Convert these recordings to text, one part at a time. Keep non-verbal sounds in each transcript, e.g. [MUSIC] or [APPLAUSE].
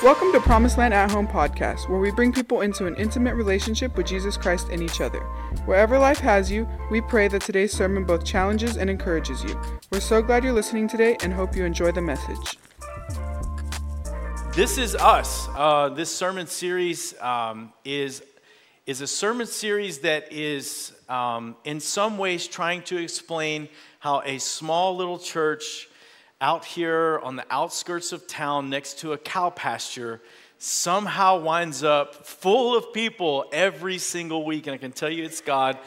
Welcome to PromiseLand at Home podcast, where we bring people into an intimate relationship with Jesus Christ and each other. Wherever life has you, we pray that today's sermon both challenges and encourages you. We're so glad you're listening today and hope you enjoy the message. This is us. Uh, this sermon series um, is, is a sermon series that is, um, in some ways, trying to explain how a small little church out here on the outskirts of town next to a cow pasture somehow winds up full of people every single week. And I can tell you it's God.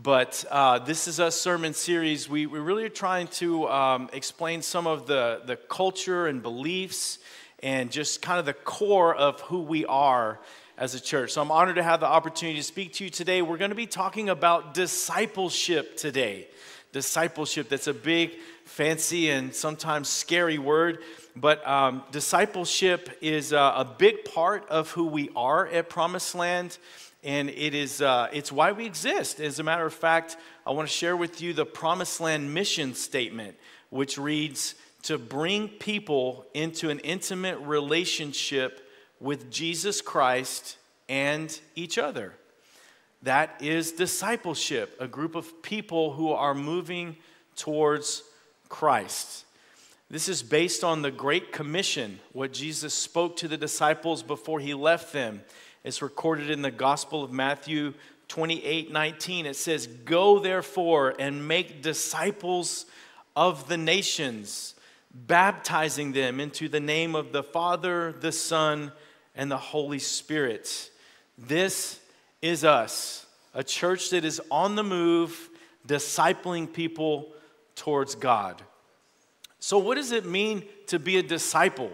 But uh, this is a sermon series. We, we really are trying to um, explain some of the, the culture and beliefs and just kind of the core of who we are as a church. So I'm honored to have the opportunity to speak to you today. We're going to be talking about discipleship today. Discipleship, that's a big fancy and sometimes scary word, but um, discipleship is uh, a big part of who we are at PromiseLand, and it is uh, it's why we exist. As a matter of fact, I want to share with you the PromiseLand mission statement, which reads to bring people into an intimate relationship with Jesus Christ and each other. That is discipleship, a group of people who are moving towards Christ. This is based on the Great Commission, what Jesus spoke to the disciples before he left them. It's recorded in the Gospel of Matthew 28 19. It says, Go therefore and make disciples of the nations, baptizing them into the name of the Father, the Son, and the Holy Spirit. This is us, a church that is on the move, discipling people towards God. So, what does it mean to be a disciple?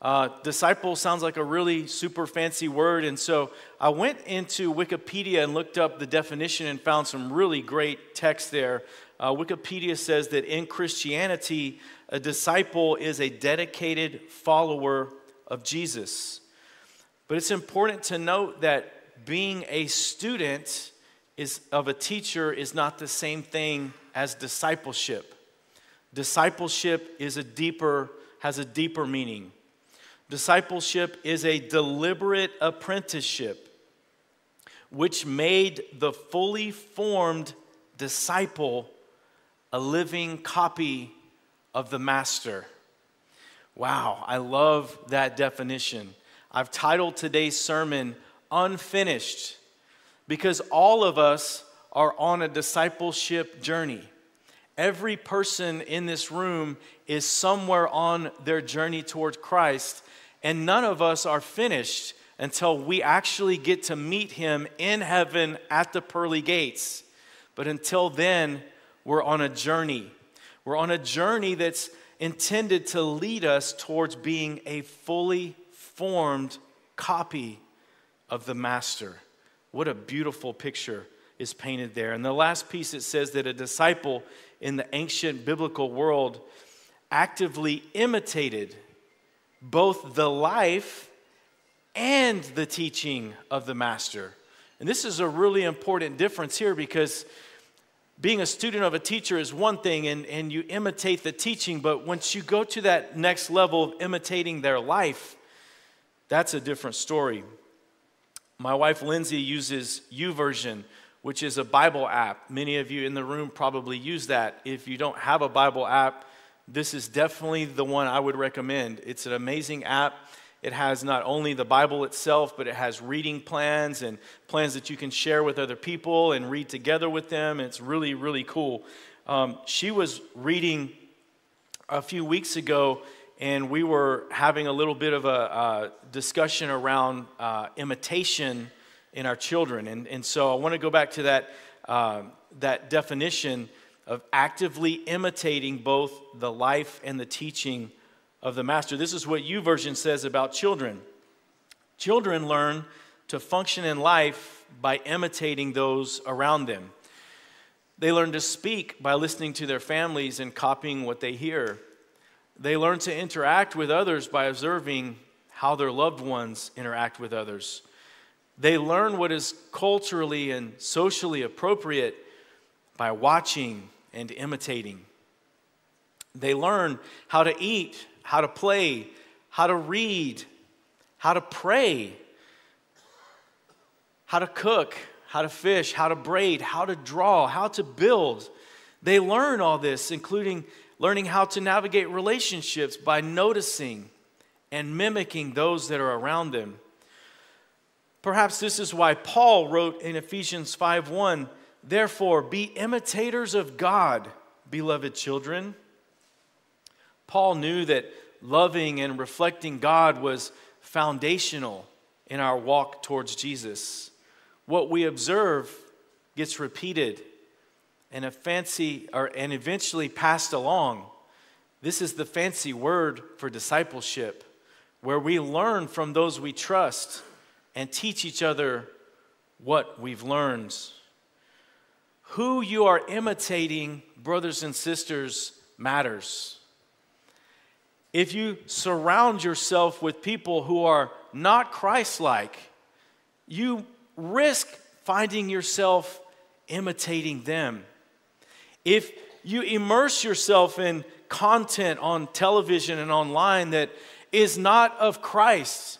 Uh, disciple sounds like a really super fancy word, and so I went into Wikipedia and looked up the definition and found some really great text there. Uh, Wikipedia says that in Christianity, a disciple is a dedicated follower of Jesus. But it's important to note that being a student is, of a teacher is not the same thing as discipleship. Discipleship is a deeper, has a deeper meaning. Discipleship is a deliberate apprenticeship which made the fully formed disciple a living copy of the master. Wow, I love that definition. I've titled today's sermon Unfinished because all of us are on a discipleship journey. Every person in this room is somewhere on their journey toward Christ, and none of us are finished until we actually get to meet Him in heaven at the pearly gates. But until then, we're on a journey. We're on a journey that's intended to lead us towards being a fully formed copy of the Master. What a beautiful picture is painted there. And the last piece it says that a disciple in the ancient biblical world actively imitated both the life and the teaching of the master. And this is a really important difference here because being a student of a teacher is one thing and, and you imitate the teaching, but once you go to that next level of imitating their life, that's a different story. My wife Lindsay uses YouVersion which is a Bible app. Many of you in the room probably use that. If you don't have a Bible app, this is definitely the one I would recommend. It's an amazing app. It has not only the Bible itself, but it has reading plans and plans that you can share with other people and read together with them. It's really, really cool. Um, she was reading a few weeks ago, and we were having a little bit of a, discussion around uh, imitation in our children. And, and so I want to go back to that, uh, that definition of actively imitating both the life and the teaching of the master. This is what YouVersion says about children. Children learn to function in life by imitating those around them. They learn to speak by listening to their families and copying what they hear. They learn to interact with others by observing how their loved ones interact with others. They learn what is culturally and socially appropriate by watching and imitating. They learn how to eat, how to play, how to read, how to pray, how to cook, how to fish, how to braid, how to draw, how to build. They learn all this, including learning how to navigate relationships by noticing and mimicking those that are around them. Perhaps this is why Paul wrote in Ephesians 5:1, "Therefore be imitators of God, beloved children." Paul knew that loving and reflecting God was foundational in our walk towards Jesus. What we observe gets repeated and a fancy or and eventually passed along. This is the fancy word for discipleship, where we learn from those we trust and teach each other what we've learned. Who you are imitating, brothers and sisters, matters. If you surround yourself with people who are not Christ like, you risk finding yourself imitating them. If you immerse yourself in content on television and online that is not of Christ,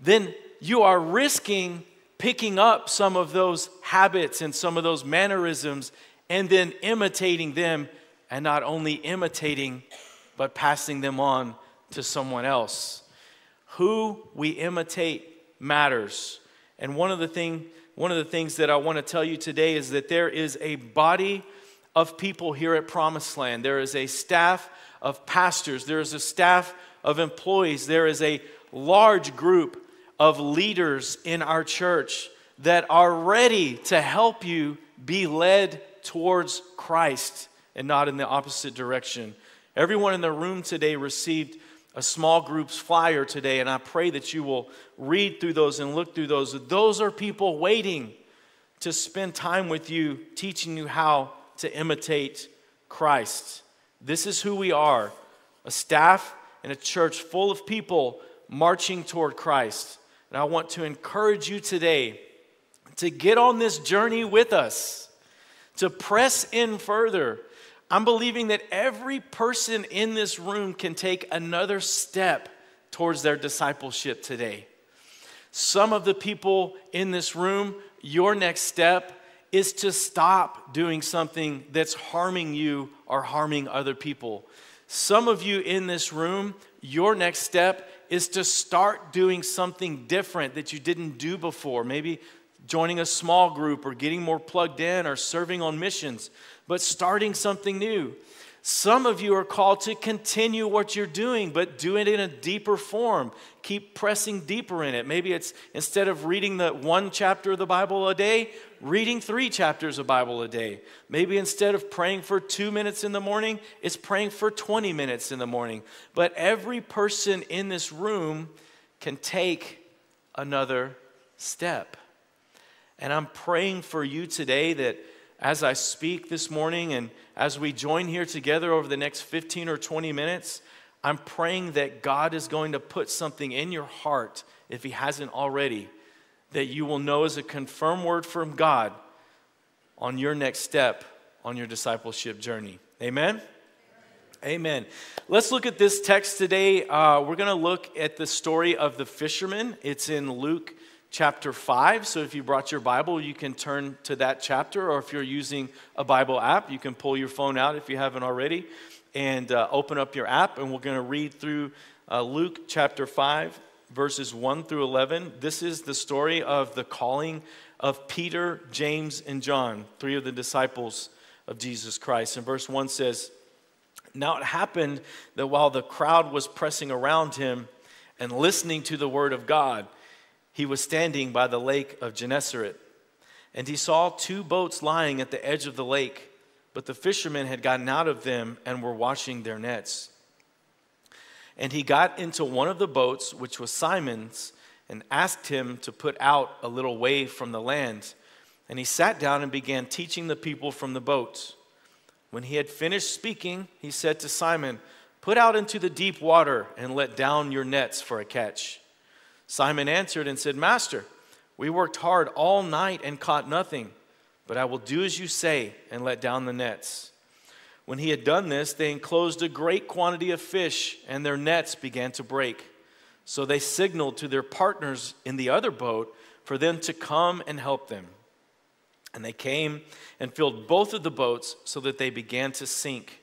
then you are risking picking up some of those habits and some of those mannerisms and then imitating them, and not only imitating, but passing them on to someone else. Who we imitate matters. And one of the thing, one of the things that I want to tell you today is that there is a body of people here at PromiseLand. There is a staff of pastors, there is a staff of employees, there is a large group of leaders in our church that are ready to help you be led towards Christ and not in the opposite direction. Everyone in the room today received a small group's flyer today, and I pray that you will read through those and look through those. Those are people waiting to spend time with you, teaching you how to imitate Christ. This is who we are a staff and a church full of people marching toward Christ. And I want to encourage you today to get on this journey with us, to press in further. I'm believing that every person in this room can take another step towards their discipleship today. Some of the people in this room, your next step is to stop doing something that's harming you or harming other people. Some of you in this room, your next step is to start doing something different that you didn't do before. Maybe joining a small group or getting more plugged in or serving on missions, but starting something new. Some of you are called to continue what you're doing, but do it in a deeper form. Keep pressing deeper in it. Maybe it's instead of reading the one chapter of the Bible a day, reading three chapters of Bible a day. Maybe instead of praying for two minutes in the morning, it's praying for 20 minutes in the morning. But every person in this room can take another step. And I'm praying for you today that as I speak this morning and as we join here together over the next 15 or 20 minutes, I'm praying that God is going to put something in your heart, if He hasn't already, that you will know as a confirmed word from God on your next step on your discipleship journey. Amen? Amen. Let's look at this text today. Uh, we're going to look at the story of the fisherman. It's in Luke chapter 5. So if you brought your Bible, you can turn to that chapter, or if you're using a Bible app, you can pull your phone out if you haven't already and uh, open up your app. And we're going to read through uh, Luke chapter 5, verses 1 through 11. This is the story of the calling of Peter, James, and John, three of the disciples of Jesus Christ. And verse 1 says, Now it happened that while the crowd was pressing around him and listening to the word of God, he was standing by the lake of Gennesaret, and he saw two boats lying at the edge of the lake, but the fishermen had gotten out of them and were washing their nets. And he got into one of the boats, which was Simon's, and asked him to put out a little way from the land. And he sat down and began teaching the people from the boat. When he had finished speaking, he said to Simon, Put out into the deep water and let down your nets for a catch. Simon answered and said, Master, we worked hard all night and caught nothing, but I will do as you say and let down the nets. When he had done this, they enclosed a great quantity of fish, and their nets began to break. So they signaled to their partners in the other boat for them to come and help them. And they came and filled both of the boats so that they began to sink.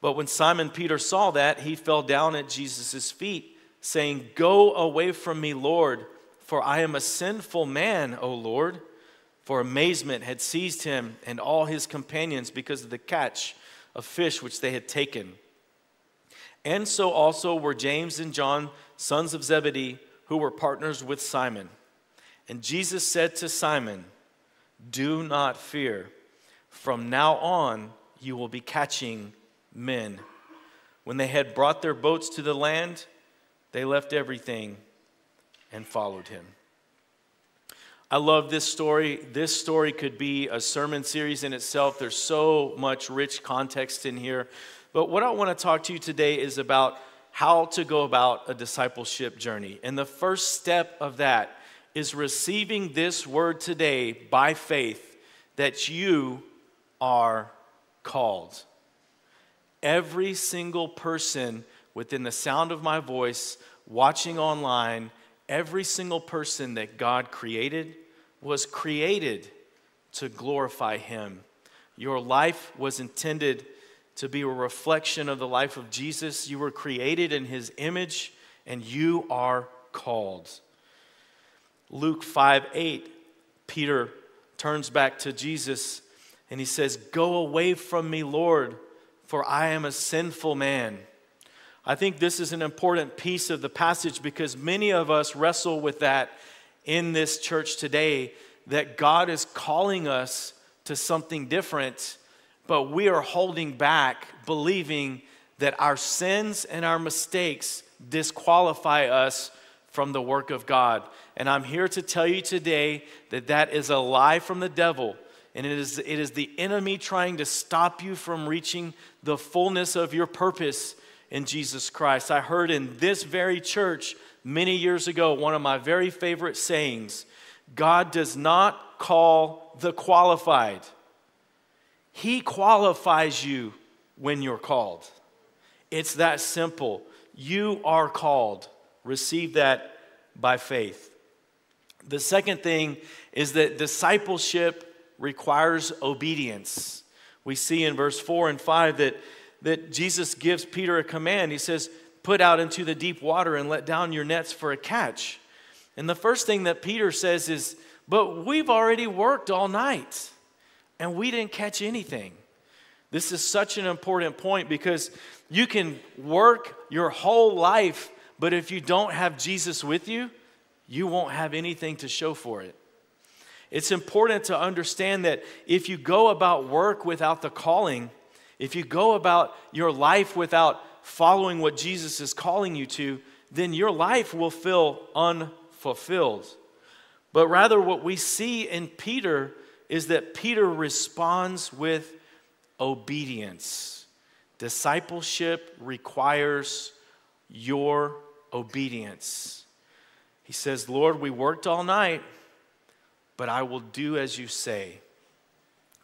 But when Simon Peter saw that, he fell down at Jesus' feet, saying, Go away from me, Lord, for I am a sinful man, O Lord. For amazement had seized him and all his companions because of the catch of fish which they had taken. And so also were James and John sons of Zebedee, who were partners with Simon. And Jesus said to Simon, Do not fear. From now on, you will be catching men. When they had brought their boats to the land, they left everything and followed him. I love this story. This story could be a sermon series in itself. There's so much rich context in here. But what I want to talk to you today is about how to go about a discipleship journey. And the first step of that is receiving this word today by faith that you are called. Every single person within the sound of my voice, watching online, every single person that God created was created to glorify Him. Your life was intended to be a reflection of the life of Jesus. You were created in his image and you are called. Luke 5 8, Peter turns back to Jesus and he says, Go away from me, Lord, for I am a sinful man. I think this is an important piece of the passage because many of us wrestle with that in this church today that God is calling us to something different but we are holding back, believing that our sins and our mistakes disqualify us from the work of God. And I'm here to tell you today that that is a lie from the devil. And it is, it is the enemy trying to stop you from reaching the fullness of your purpose in Jesus Christ. I heard in this very church many years ago one of my very favorite sayings God does not call the qualified, he qualifies you when you're called. It's that simple. You are called. Receive that by faith. The second thing is that discipleship requires obedience. We see in verse 4 and 5 that, that Jesus gives Peter a command. He says, Put out into the deep water and let down your nets for a catch. And the first thing that Peter says is, But we've already worked all night and we didn't catch anything. This is such an important point because you can work your whole life, but if you don't have Jesus with you, you won't have anything to show for it. It's important to understand that if you go about work without the calling, if you go about your life without following what Jesus is calling you to, then your life will feel unfulfilled. But rather, what we see in Peter is that Peter responds with obedience. Discipleship requires your obedience. He says, Lord, we worked all night, but I will do as you say.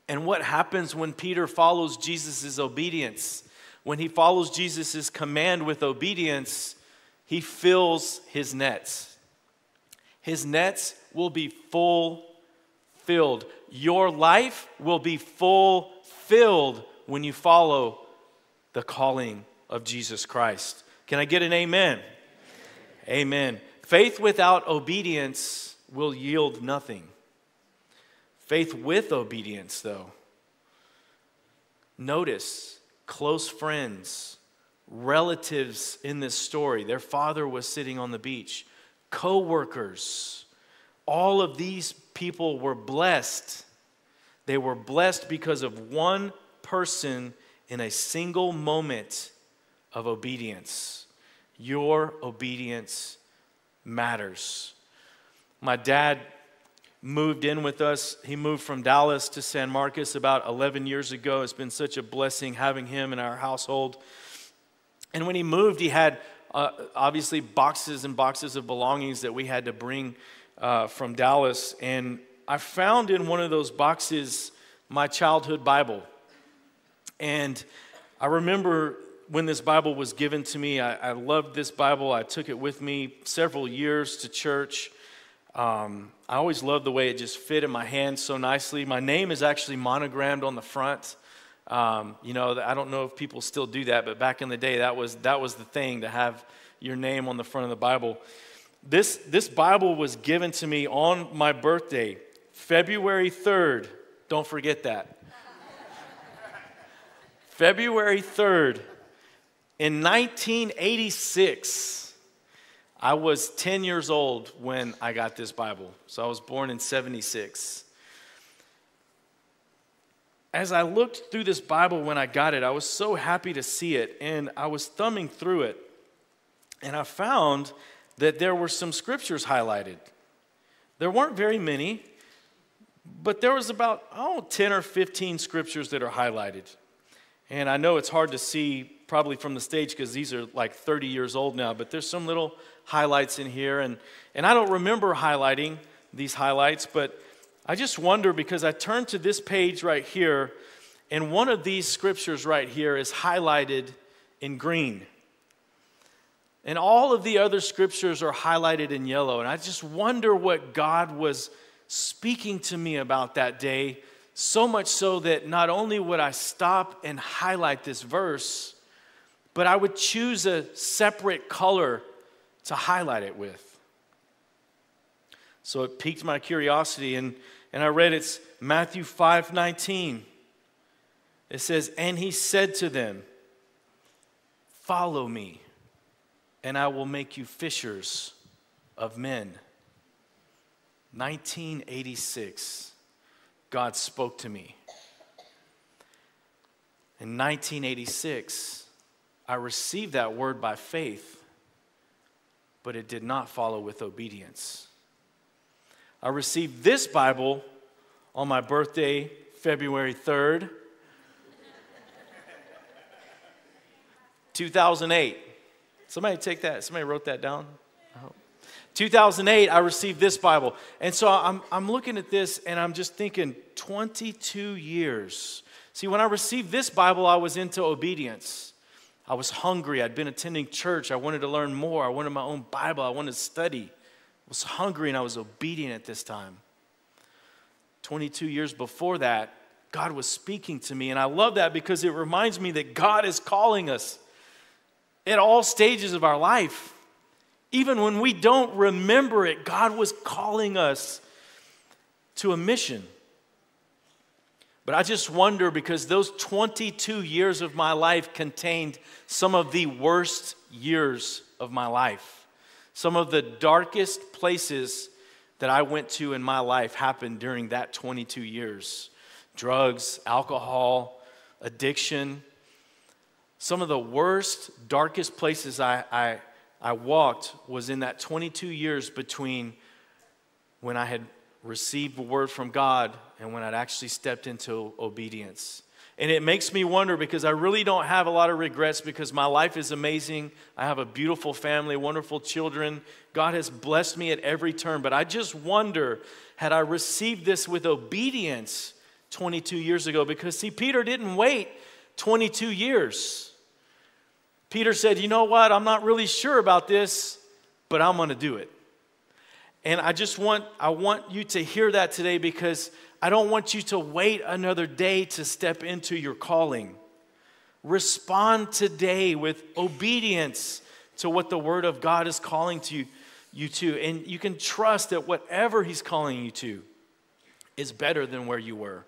And what happens when Peter follows Jesus' obedience? When he follows Jesus' command with obedience, he fills his nets. His nets will be full filled. Your life will be full filled when you follow the calling of Jesus Christ. Can I get an amen? Amen. Faith without obedience will yield nothing. Faith with obedience, though. Notice close friends, relatives in this story. Their father was sitting on the beach, co workers. All of these people were blessed. They were blessed because of one person in a single moment of obedience. Your obedience matters. My dad moved in with us. He moved from Dallas to San Marcos about 11 years ago. It's been such a blessing having him in our household. And when he moved, he had uh, obviously boxes and boxes of belongings that we had to bring uh, from Dallas, and I found in one of those boxes my childhood Bible. And I remember when this Bible was given to me. I, I loved this Bible. I took it with me several years to church. Um, I always loved the way it just fit in my hand so nicely. My name is actually monogrammed on the front. Um, you know, I don't know if people still do that, but back in the day, that was, that was the thing to have your name on the front of the Bible. This, this Bible was given to me on my birthday, February 3rd. Don't forget that. February 3rd, in 1986, I was 10 years old when I got this Bible. So I was born in 76. As I looked through this Bible when I got it, I was so happy to see it, and I was thumbing through it, and I found that there were some scriptures highlighted. There weren't very many, but there was about, oh, 10 or 15 scriptures that are highlighted. And I know it's hard to see probably from the stage because these are like 30 years old now, but there's some little highlights in here. And, and I don't remember highlighting these highlights, but I just wonder because I turned to this page right here, and one of these scriptures right here is highlighted in green. And all of the other scriptures are highlighted in yellow. And I just wonder what God was speaking to me about that day so much so that not only would I stop and highlight this verse, but I would choose a separate color to highlight it with. So it piqued my curiosity, and, and I read it's Matthew 5 19. It says, And he said to them, Follow me, and I will make you fishers of men. 1986. God spoke to me. In 1986, I received that word by faith, but it did not follow with obedience. I received this Bible on my birthday, February 3rd, 2008. Somebody take that, somebody wrote that down. 2008, I received this Bible. And so I'm, I'm looking at this and I'm just thinking 22 years. See, when I received this Bible, I was into obedience. I was hungry. I'd been attending church. I wanted to learn more. I wanted my own Bible. I wanted to study. I was hungry and I was obedient at this time. 22 years before that, God was speaking to me. And I love that because it reminds me that God is calling us at all stages of our life. Even when we don't remember it, God was calling us to a mission. But I just wonder because those 22 years of my life contained some of the worst years of my life. Some of the darkest places that I went to in my life happened during that 22 years drugs, alcohol, addiction. Some of the worst, darkest places I, I, I walked was in that 22 years between when I had received the word from God and when I'd actually stepped into obedience. And it makes me wonder because I really don't have a lot of regrets because my life is amazing. I have a beautiful family, wonderful children. God has blessed me at every turn. But I just wonder had I received this with obedience 22 years ago? Because, see, Peter didn't wait 22 years. Peter said, You know what? I'm not really sure about this, but I'm going to do it. And I just want, I want you to hear that today because I don't want you to wait another day to step into your calling. Respond today with obedience to what the Word of God is calling to you, you to. And you can trust that whatever He's calling you to is better than where you were,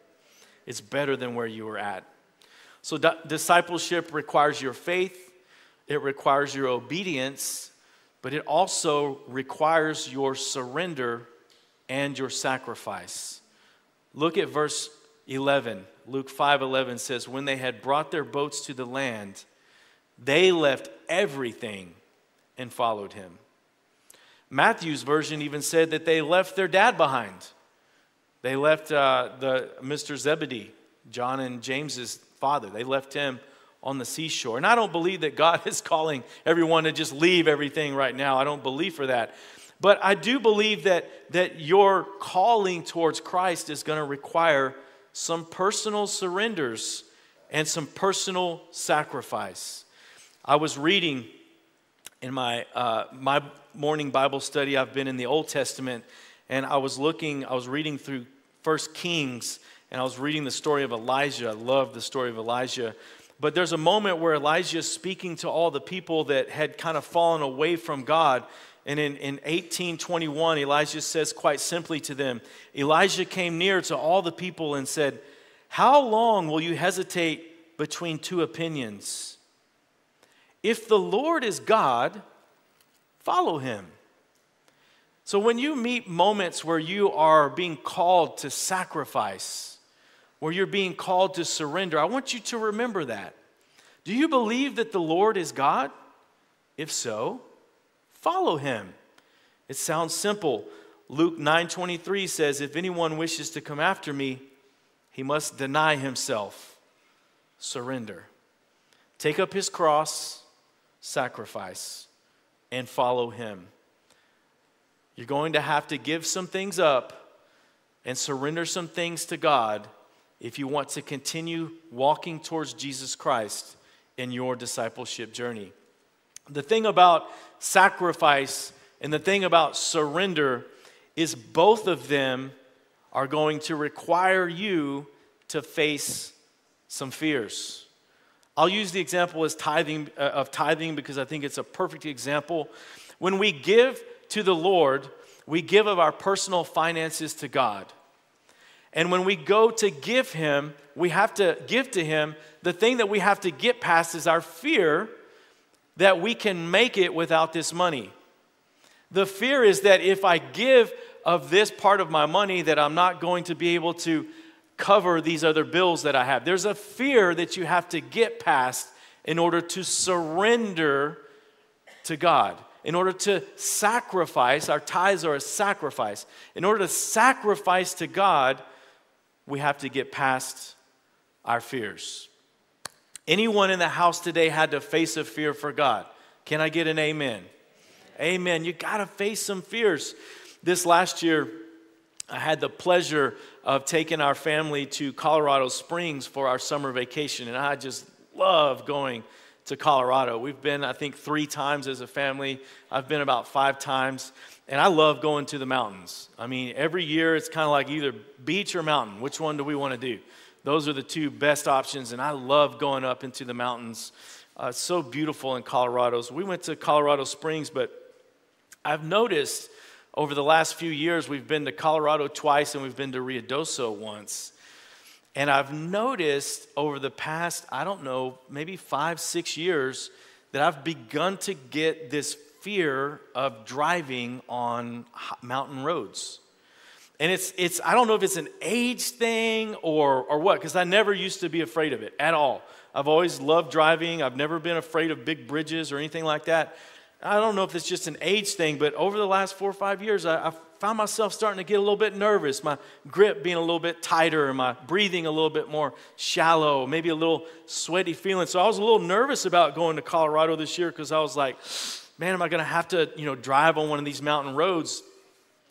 it's better than where you were at. So, discipleship requires your faith, it requires your obedience, but it also requires your surrender and your sacrifice. Look at verse 11. Luke 5:11 says when they had brought their boats to the land, they left everything and followed him. Matthew's version even said that they left their dad behind. They left uh, the Mr. Zebedee, John and James's father. They left him on the seashore. And I don't believe that God [LAUGHS] is calling everyone to just leave everything right now. I don't believe for that. But I do believe that, that your calling towards Christ is going to require some personal surrenders and some personal sacrifice. I was reading in my, uh, my morning Bible study, I've been in the Old Testament, and I was looking, I was reading through First Kings, and I was reading the story of Elijah. I love the story of Elijah. But there's a moment where Elijah is speaking to all the people that had kind of fallen away from God. And in, in 1821, Elijah says quite simply to them Elijah came near to all the people and said, How long will you hesitate between two opinions? If the Lord is God, follow him. So when you meet moments where you are being called to sacrifice, where you're being called to surrender, I want you to remember that. Do you believe that the Lord is God? If so, follow him. It sounds simple. Luke 9:23 says, "If anyone wishes to come after me, he must deny himself, surrender. Take up his cross, sacrifice, and follow him." You're going to have to give some things up and surrender some things to God if you want to continue walking towards Jesus Christ in your discipleship journey. The thing about sacrifice and the thing about surrender is both of them are going to require you to face some fears. I'll use the example as tithing uh, of tithing because I think it's a perfect example. When we give to the Lord, we give of our personal finances to God. And when we go to give Him, we have to give to Him. The thing that we have to get past is our fear that we can make it without this money. The fear is that if I give of this part of my money, that I'm not going to be able to cover these other bills that I have. There's a fear that you have to get past in order to surrender to God. In order to sacrifice, our tithes are a sacrifice. In order to sacrifice to God, we have to get past our fears. Anyone in the house today had to face a fear for God? Can I get an amen? Amen. You got to face some fears. This last year, I had the pleasure of taking our family to Colorado Springs for our summer vacation, and I just love going to Colorado. We've been, I think, three times as a family. I've been about five times. And I love going to the mountains. I mean, every year it's kind of like either beach or mountain. Which one do we want to do? Those are the two best options. And I love going up into the mountains. Uh, it's so beautiful in Colorado. So we went to Colorado Springs, but I've noticed over the last few years we've been to Colorado twice and we've been to Ruidoso once. And I've noticed over the past, I don't know, maybe five, six years, that I've begun to get this fear of driving on mountain roads. And it's, it's I don't know if it's an age thing or, or what, because I never used to be afraid of it at all. I've always loved driving. I've never been afraid of big bridges or anything like that. I don't know if it's just an age thing, but over the last four or five years, I, I found myself starting to get a little bit nervous, my grip being a little bit tighter, my breathing a little bit more shallow, maybe a little sweaty feeling. So I was a little nervous about going to Colorado this year because I was like, man, am I going to have to, you know, drive on one of these mountain roads?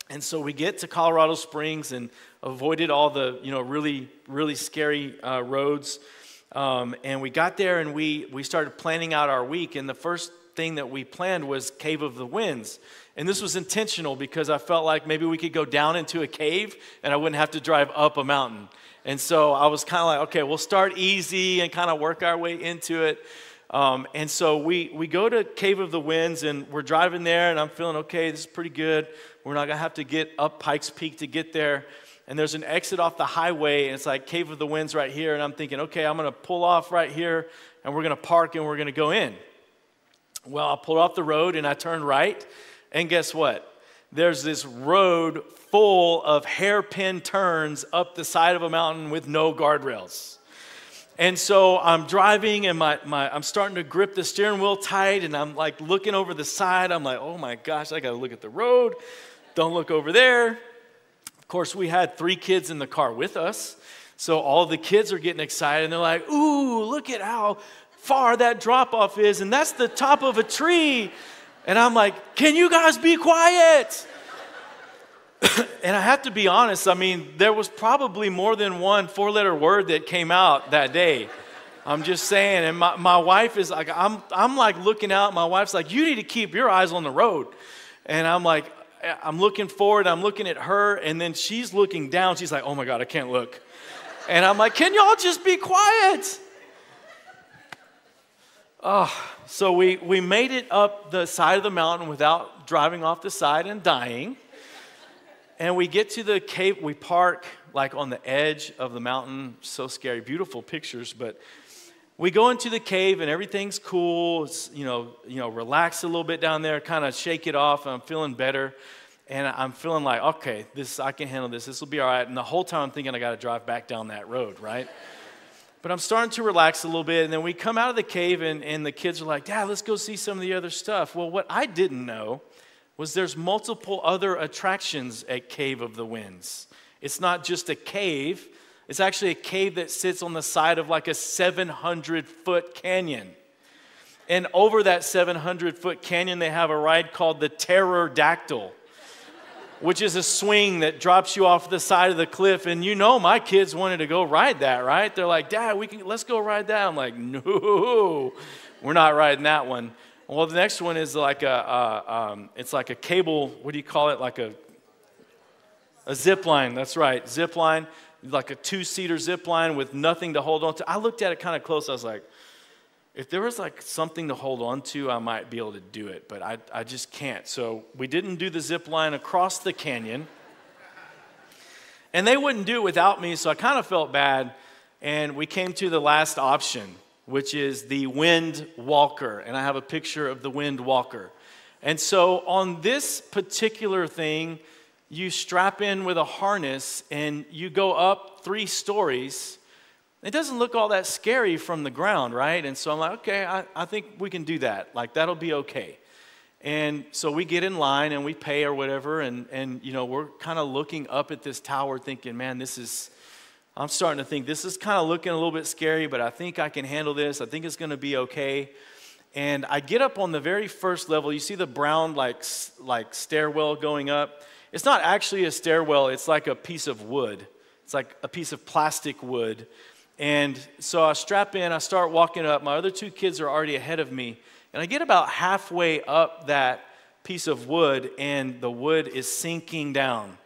And so we get to Colorado Springs and avoided all the, you know, really, really scary uh, roads. Um, and we got there and we, we started planning out our week. And the first thing that we planned was Cave of the Winds. And this was intentional because I felt like maybe we could go down into a cave and I wouldn't have to drive up a mountain. And so I was kind of like, okay, we'll start easy and kind of work our way into it. Um, and so we, we go to Cave of the Winds and we're driving there, and I'm feeling okay, this is pretty good. We're not to have to get up Pikes Peak to get there. And there's an exit off the highway, and it's like Cave of the Winds right here. And I'm thinking, okay, I'm to pull off right here, and we're to park and we're to go in. Well, I pulled off the road and I turned right, and guess what? There's this road full of hairpin turns up the side of a mountain with no guardrails. And so I'm driving and my, my, I'm starting to grip the steering wheel tight and I'm like looking over the side. I'm like, oh my gosh, I got to look at the road. Don't look over there. Of course, we had three kids in the car with us. So all the kids are getting excited and they're like, ooh, look at how far that drop off is. And that's the top of a tree. And I'm like, can you guys be quiet? [COUGHS] and I have to be honest, I mean, there was probably more than one four letter word that came out that day. I'm just saying. And my, my wife is like, I'm, I'm like looking out. My wife's like, you need to keep your eyes on the road. And I'm like, eh, I'm looking forward. I'm looking at her. And then she's looking down. She's like, oh my God, I can't look. And I'm like, can y'all just be quiet? Oh, so we, we made it up the side of the mountain without driving off the side and dying. And we get to the cave, we park like on the edge of the mountain. So scary, beautiful pictures, but we go into the cave and everything's cool. It's, you know, you know, relax a little bit down there, kind of shake it off. I'm feeling better. And I'm feeling like, okay, this I can handle this. This will be all right. And the whole time I'm thinking I got to drive back down that road, right? [LAUGHS] but I'm starting to relax a little bit. And then we come out of the cave, and, and the kids are like, Dad, let's go see some of the other stuff. Well, what I didn't know was there's multiple other attractions at Cave of the Winds. It's not just a cave, it's actually a cave that sits on the side of like a 700 foot canyon. And over that 700 foot canyon, they have a ride called the Terror-Dactyl which is a swing that drops you off the side of the cliff. And you know, my kids wanted to go ride that, right? They're like, Dad, we can let's go ride that. I'm like, no, we're not riding that one. Well, the next one is like a, uh, um, it's like a cable. What do you call it? Like a a zip line. That's right, zip line, like a two-seater zip line with nothing to hold on to. I looked at it kind of close. I was like, if there was like something to hold on to, I might be able to do it, but I, I just can't. So we didn't do the zip line across the canyon. And they wouldn't do it without me, so I kind of felt bad. And we came to the last option, which is the wind walker. And I have a picture of the wind walker. And so on this particular thing, you strap in with a harness and you go up three stories it doesn't look all that scary from the ground, right? And so I'm like, okay, I, I think we can do that. Like, that'll be okay. And so we get in line and we pay or whatever, and, and you know, we're kind of looking up at this tower thinking, man, this is, I'm starting to think this is kind of looking a little bit scary, but I think I can handle this. I think it's going to be okay. And I get up on the very first level. You see the brown, like, like stairwell going up. It's not actually a stairwell, it's like a piece of wood. It's like a piece of plastic wood and so I strap in, I start walking up. My other two kids are already ahead of me. And I get about halfway up that piece of wood, and the wood is sinking down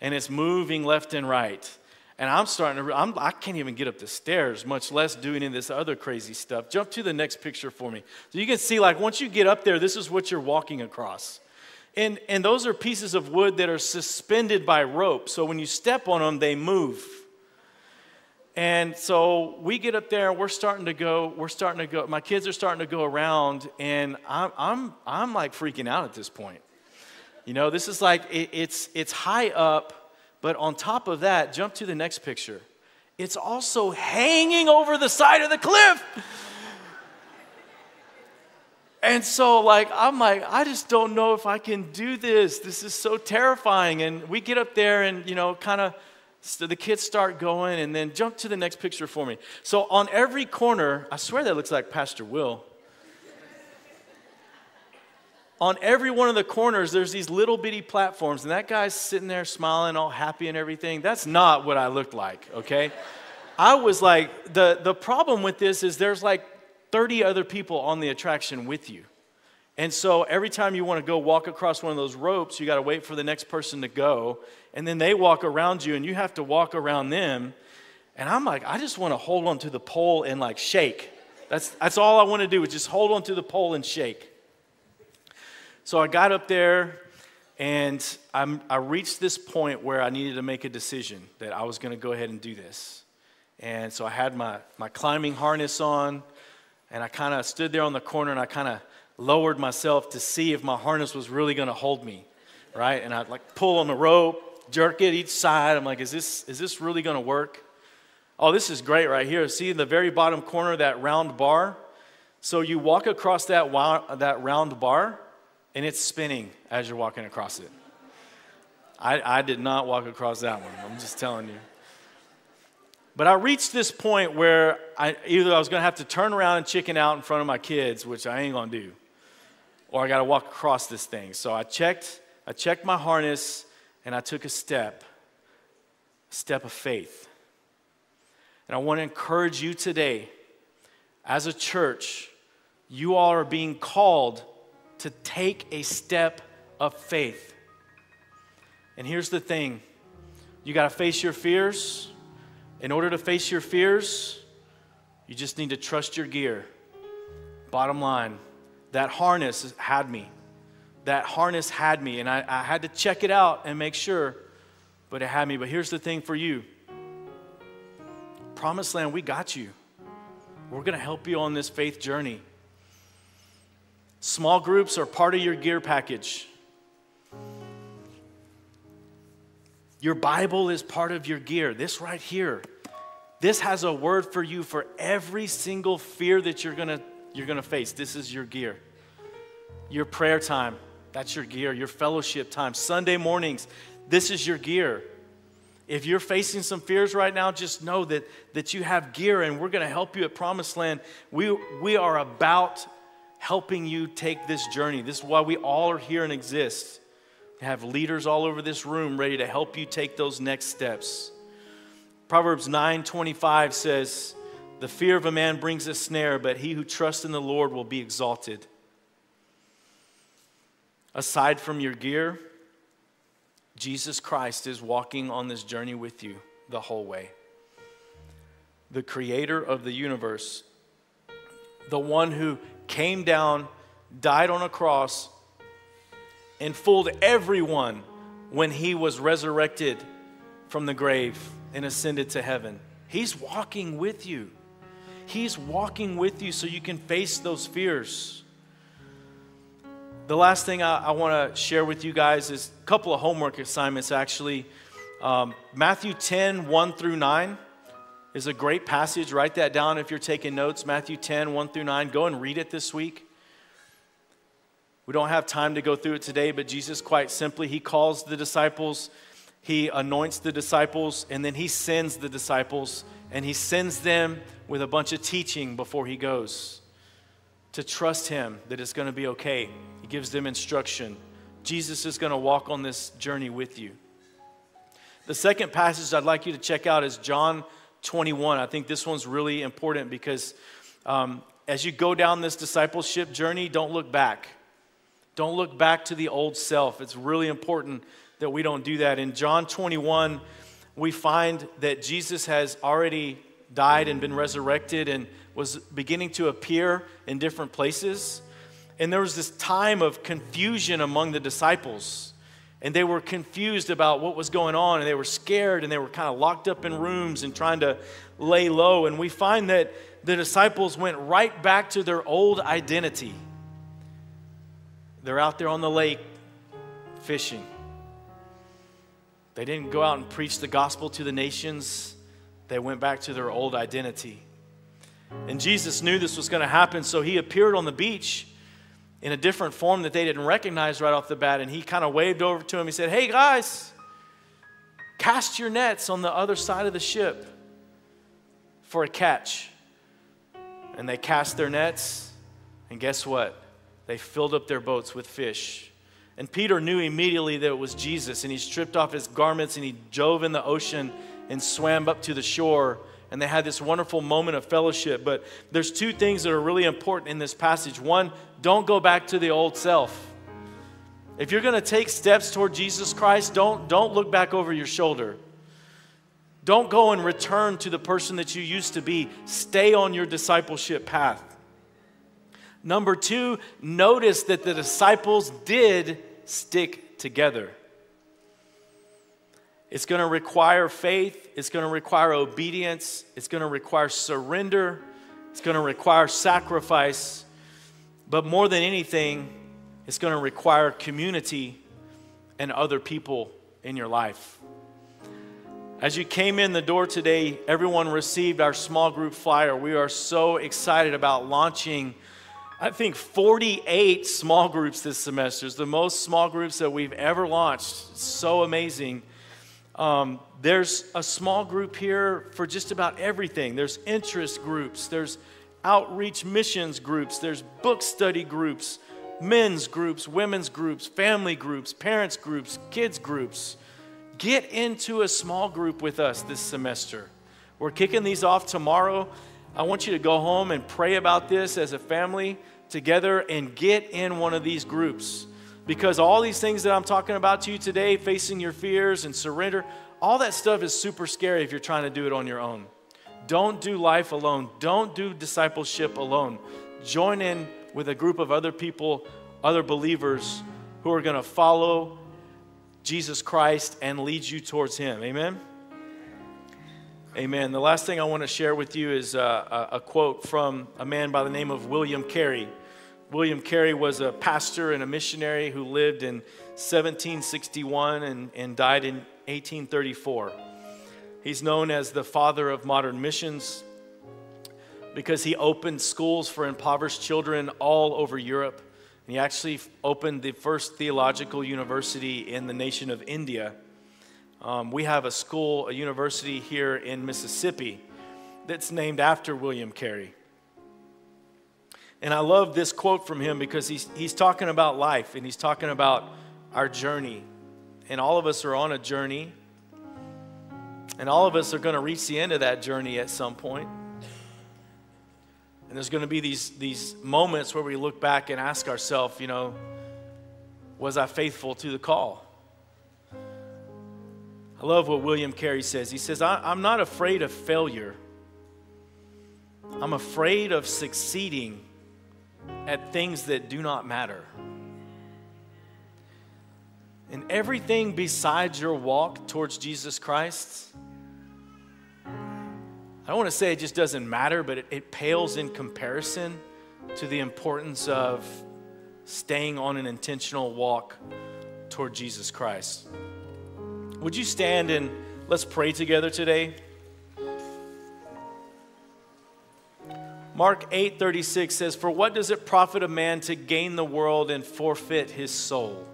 and it's moving left and right. And I'm starting to, I'm, I can not even get up the stairs, much less doing any of this other crazy stuff. Jump to the next picture for me. So you can see, like, once you get up there, this is what you're walking across. And, and those are pieces of wood that are suspended by rope. So when you step on them, they move. And so we get up there and we're starting to go, we're starting to go, my kids are starting to go around, and I'm, I'm, I'm like freaking out at this point. You know, this is like, it, it's, it's high up, but on top of that, jump to the next picture. It's also hanging over the side of the cliff. And so, like, I'm like, I just don't know if I can do this. This is so terrifying. And we get up there and, you know, kind of so the kids start going, and then jump to the next picture for me. So on every corner, I swear that looks like Pastor Will. On every one of the corners, there's these little bitty platforms, and that guy's sitting there smiling, all happy and everything. That's not what I looked like, okay? I was like, the, the problem with this is there's like 30 other people on the attraction with you. And so every time you want to go walk across one of those ropes, you got to wait for the next person to go. And then they walk around you and you have to walk around them. And I'm like, I just want to hold on to the pole and like shake. That's, that's all I want to do is just hold on to the pole and shake. So I got up there and I'm, I reached this point where I needed to make a decision that I was going to go ahead and do this. And so I had my, my climbing harness on and I kind of stood there on the corner and I kind of lowered myself to see if my harness was really going to hold me, right? And I'd like pull on the rope, jerk it each side. I'm like, is this, is this really going to work? Oh, this is great right here. See in the very bottom corner, that round bar? So you walk across that, that round bar, and it's spinning as you're walking across it. I, I did not walk across that one. I'm just telling you. But I reached this point where I, either I was going to have to turn around and chicken out in front of my kids, which I ain't going to do, or I got to walk across this thing. So I checked, I checked my harness and I took a step, a step of faith. And I want to encourage you today as a church, you all are being called to take a step of faith. And here's the thing you got to face your fears. In order to face your fears, you just need to trust your gear. Bottom line, that harness had me. That harness had me, and I, I had to check it out and make sure, but it had me. But here's the thing for you PromiseLand, we got you. We're going to help you on this faith journey. Small groups are part of your gear package. Your Bible is part of your gear. This right here, this has a word for you for every single fear that you're to you're to face. This is your gear. Your prayer time, that's your gear. Your fellowship time, Sunday mornings, this is your gear. If you're facing some fears right now, just know that, that you have gear and we're to help you at PromiseLand. We, we are about helping you take this journey. This is why we all are here and exist. We have leaders all over this room ready to help you take those next steps. Proverbs 9:25 says, "The fear of a man brings a snare, but he who trusts in the Lord will be exalted." Aside from your gear, Jesus Christ is walking on this journey with you the whole way. The creator of the universe, the one who came down, died on a cross, and fooled everyone when he was resurrected from the grave and ascended to heaven. He's walking with you. He's walking with you so you can face those fears. The last thing I, I want to share with you guys is a couple of homework assignments, actually. Um, Matthew 10, 1 through 9 is a great passage. Write that down if you're taking notes. Matthew 10, 1 through 9. Go and read it this week. We don't have time to go through it today, but Jesus, quite simply, he calls the disciples, he anoints the disciples, and then he sends the disciples, and he sends them with a bunch of teaching before he goes to trust him that it's going to be okay. He gives them instruction. Jesus is going to walk on this journey with you. The second passage I'd like you to check out is John 21. I think this one's really important because um, as you go down this discipleship journey, don't look back. Don't look back to the old self. It's really important that we don't do that. In John 21, we find that Jesus has already died and been resurrected and was beginning to appear in different places. And there was this time of confusion among the disciples. And they were confused about what was going on, and they were scared, and they were kind of locked up in rooms and trying to lay low. And we find that the disciples went right back to their old identity. They're out there on the lake fishing. They didn't go out and preach the gospel to the nations, they went back to their old identity. And Jesus knew this was going to happen, so he appeared on the beach in a different form that they didn't recognize right off the bat. And he kind of waved over to him. He said, Hey, guys, cast your nets on the other side of the ship for a catch. And they cast their nets, and guess what? They filled up their boats with fish. And Peter knew immediately that it was Jesus, and he stripped off his garments and he dove in the ocean and swam up to the shore and they had this wonderful moment of fellowship. But there's two things that are really important in this passage. One, don't go back to the old self. If you're going to take steps toward Jesus Christ, don't, don't look back over your shoulder. Don't go and return to the person that you used to be. Stay on your discipleship path. Number two, notice that the disciples did stick together. It's going to require faith, it's going to require obedience, it's going to require surrender, it's going to require sacrifice, but more than anything, it's going to require community and other people in your life. As you came in the door today, everyone received our small group flyer. We are so excited about launching, I think, 48 small groups this semester. It's the most small groups that we've ever launched. It's so amazing. Um, there's a small group here for just about everything. There's interest groups, there's outreach missions groups, there's book study groups, men's groups, women's groups, family groups, parents groups, kids groups. Get into a small group with us this semester. We're kicking these off tomorrow. I want you to go home and pray about this as a family together and get in one of these groups. Because all these things that I'm talking about to you today, facing your fears and surrender, all that stuff is super scary if you're trying to do it on your own. Don't do life alone. Don't do discipleship alone. Join in with a group of other people, other believers who are going to follow Jesus Christ and lead you towards Him. Amen? Amen. The last thing I want to share with you is uh, a, a quote from a man by the name of William Carey. William Carey was a pastor and a missionary who lived in 1761 and, and died in 1834. He's known as the father of modern missions because he opened schools for impoverished children all over Europe. And he actually opened the first theological university in the nation of India. Um, we have a school, a university here in Mississippi that's named after William Carey. And I love this quote from him because he's, he's talking about life and he's talking about our journey. And all of us are on a journey. And all of us are going to reach the end of that journey at some point. And there's going to be these, these moments where we look back and ask ourselves, you know, was I faithful to the call? I love what William Carey says. He says, I'm not afraid of failure, I'm afraid of succeeding at things that do not matter. And everything besides your walk towards Jesus Christ, I don't want to say it just doesn't matter, but it, it pales in comparison to the importance of staying on an intentional walk toward Jesus Christ. Would you stand and let's pray together today? Mark 8:36 says, "For what does it profit a man to gain the world and forfeit his soul?"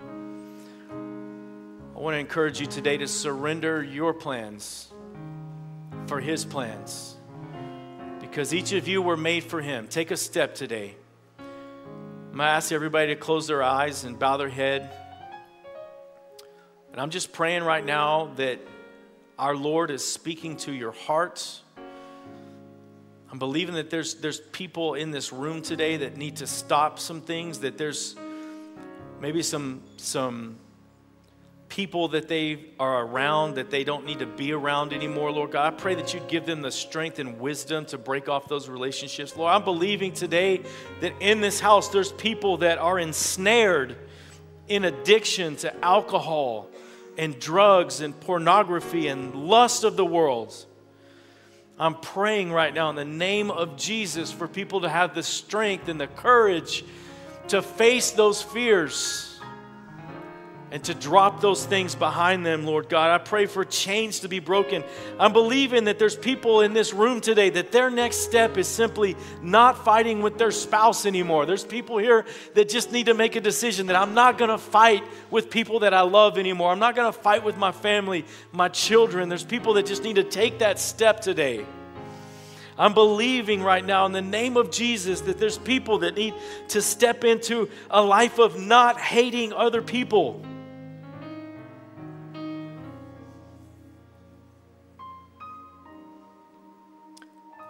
I want to encourage you today to surrender your plans for his plans. Because each of you were made for him. Take a step today. I'm going to ask everybody to close their eyes and bow their head. And I'm just praying right now that our Lord is speaking to your hearts I'm believing that there's, there's people in this room today that need to stop some things, that there's maybe some, some people that they are around that they don't need to be around anymore, Lord God. I pray that you'd give them the strength and wisdom to break off those relationships. Lord, I'm believing today that in this house there's people that are ensnared in addiction to alcohol and drugs and pornography and lust of the world. I'm praying right now in the name of Jesus for people to have the strength and the courage to face those fears and to drop those things behind them, Lord God. I pray for chains to be broken. I'm believing that there's people in this room today that their next step is simply not fighting with their spouse anymore. There's people here that just need to make a decision that I'm not going to fight with people that I love anymore. I'm not going to fight with my family, my children. There's people that just need to take that step today. I'm believing right now in the name of Jesus that there's people that need to step into a life of not hating other people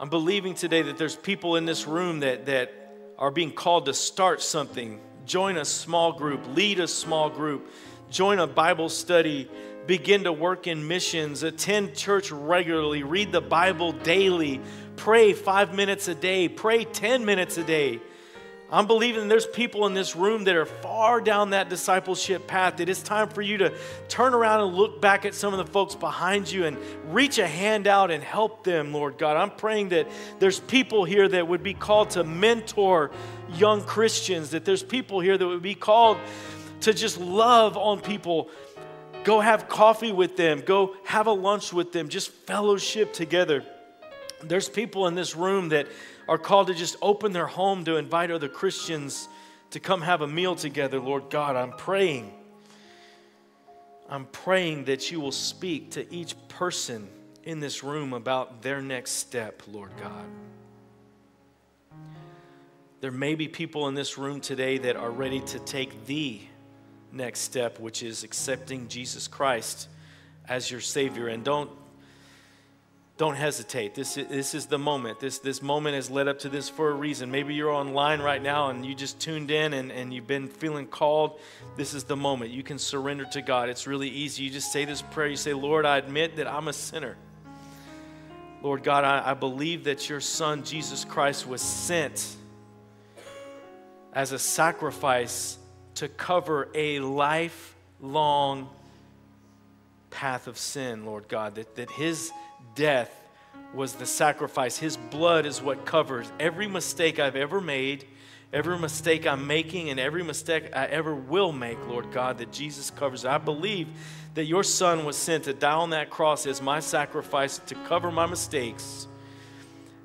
I'm believing today that there's people in this room that, that are being called to start something, join a small group, lead a small group, join a Bible study, begin to work in missions, attend church regularly, read the Bible daily, pray five minutes a day, pray 10 minutes a day. I'm believing there's people in this room that are far down that discipleship path, that it's time for you to turn around and look back at some of the folks behind you and reach a hand out and help them, Lord God. I'm praying that there's people here that would be called to mentor young Christians, that there's people here that would be called to just love on people. Go have coffee with them, go have a lunch with them, just fellowship together. There's people in this room that are called to just open their home to invite other Christians to come have a meal together, Lord God, I'm praying. I'm praying that you will speak to each person in this room about their next step, Lord God. There may be people in this room today that are ready to take the next step, which is accepting Jesus Christ as your Savior. And don't don't hesitate. This is, this is the moment. This, this moment has led up to this for a reason. Maybe you're online right now and you just tuned in and, and you've been feeling called. This is the moment. You can surrender to God. It's really easy. You just say this prayer. You say, Lord, I admit that I'm a sinner. Lord God, I, I believe that your Son, Jesus Christ, was sent as a sacrifice to cover a lifelong path of sin, Lord God, that, that his death was the sacrifice. His blood is what covers every mistake I've ever made, every mistake I'm making, and every mistake I ever will make, Lord God, that Jesus covers. I believe that your Son was sent to die on that cross as my sacrifice to cover my mistakes.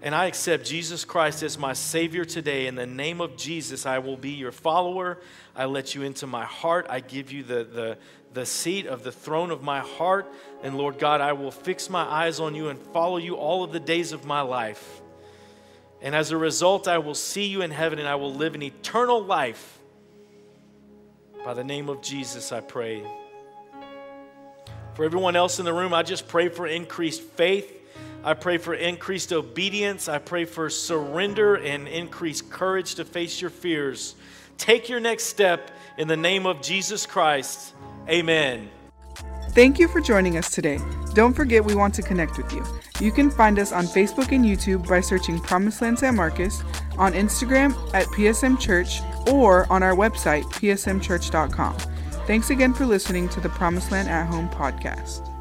And I accept Jesus Christ as my Savior today. In the name of Jesus, I will be your follower. I let you into my heart. I give you the, the, the seat of the throne of my heart. And Lord God, I will fix my eyes on you and follow you all of the days of my life. And as a result, I will see you in heaven and I will live an eternal life. By the name of Jesus, I pray. For everyone else in the room, I just pray for increased faith. I pray for increased obedience. I pray for surrender and increased courage to face your fears. Take your next step in the name of Jesus Christ. Amen. Thank you for joining us today. Don't forget we want to connect with you. You can find us on Facebook and YouTube by searching PromiseLand San Marcos, on Instagram at PSM Church, or on our website, psmchurch.com. Thanks again for listening to the PromiseLand at Home podcast.